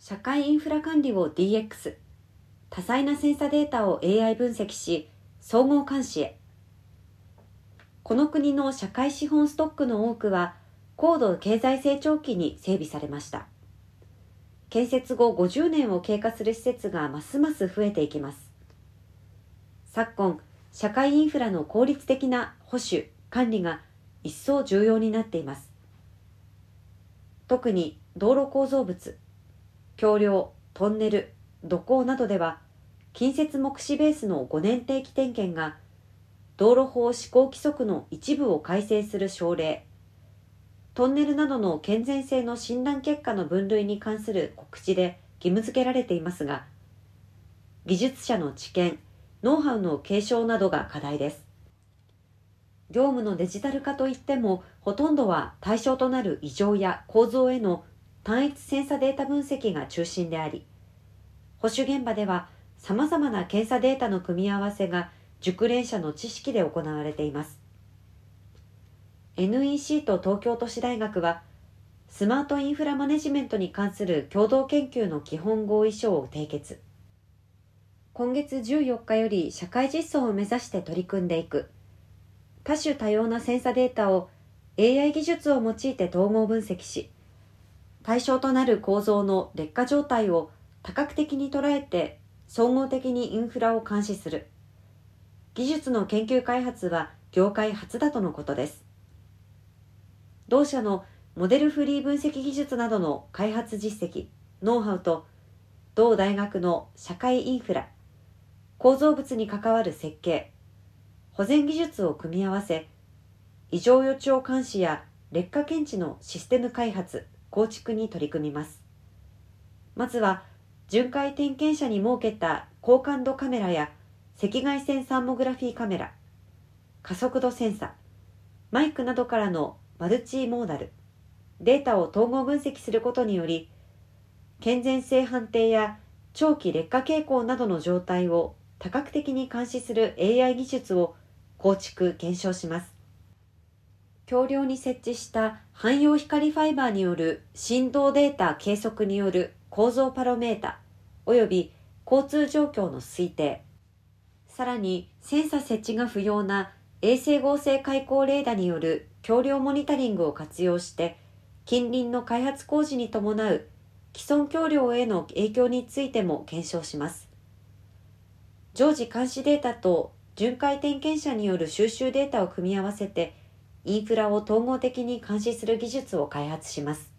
社会インフラ管理を DX 多彩なセンサデータを AI 分析し総合監視へ。この国の社会資本ストックの多くは高度経済成長期に整備されました。建設後50年を経過する施設がますます増えていきます。昨今社会インフラの効率的な保守管理が一層重要になっています。特に道路構造物橋梁トンネル土工などでは近接目視ベースの5年定期点検が道路法施行規則の一部を改正する省令トンネルなどの健全性の診断結果の分類に関する告知で義務付けられていますが技術者の知見ノウハウの継承などが課題です。業務のデジタル化といってもほとんどは対象となる異常や構造への単一センサデータ分析が中心であり保守現場では様々な検査データの組み合わせが熟練者の知識で行われています。NEC と東京都市大学はスマートインフラマネジメントに関する共同研究の基本合意書を締結。今月14日より社会実装を目指して取り組んでいく。多種多様なセンサデータを AI 技術を用いて統合分析し対象となる構造の劣化状態を多角的に捉えて総合的にインフラを監視する。技術の研究開発は業界初だとのことです。同社のモデルフリー分析技術などの開発実績ノウハウと同大学の社会インフラ構造物に関わる設計保全技術を組み合わせ異常予兆監視や劣化検知のシステム開発構築に取り組みます。まずは巡回点検車に設けた高感度カメラや赤外線サーモグラフィーカメラ加速度センサマイクなどからのマルチモーダルデータを統合分析することにより健全性判定や長期劣化傾向などの状態を多角的に監視する AI 技術を構築検証します。橋梁に設置した汎用光ファイバーによる振動データ計測による構造パロメータ及び交通状況の推定。さらにセンサ設置が不要な衛星合成開口レーダによる橋梁モニタリングを活用して近隣の開発工事に伴う既存橋梁への影響についても検証します。常時監視データと巡回点検者による収集データを組み合わせてインフラを統合的に監視する技術を開発します。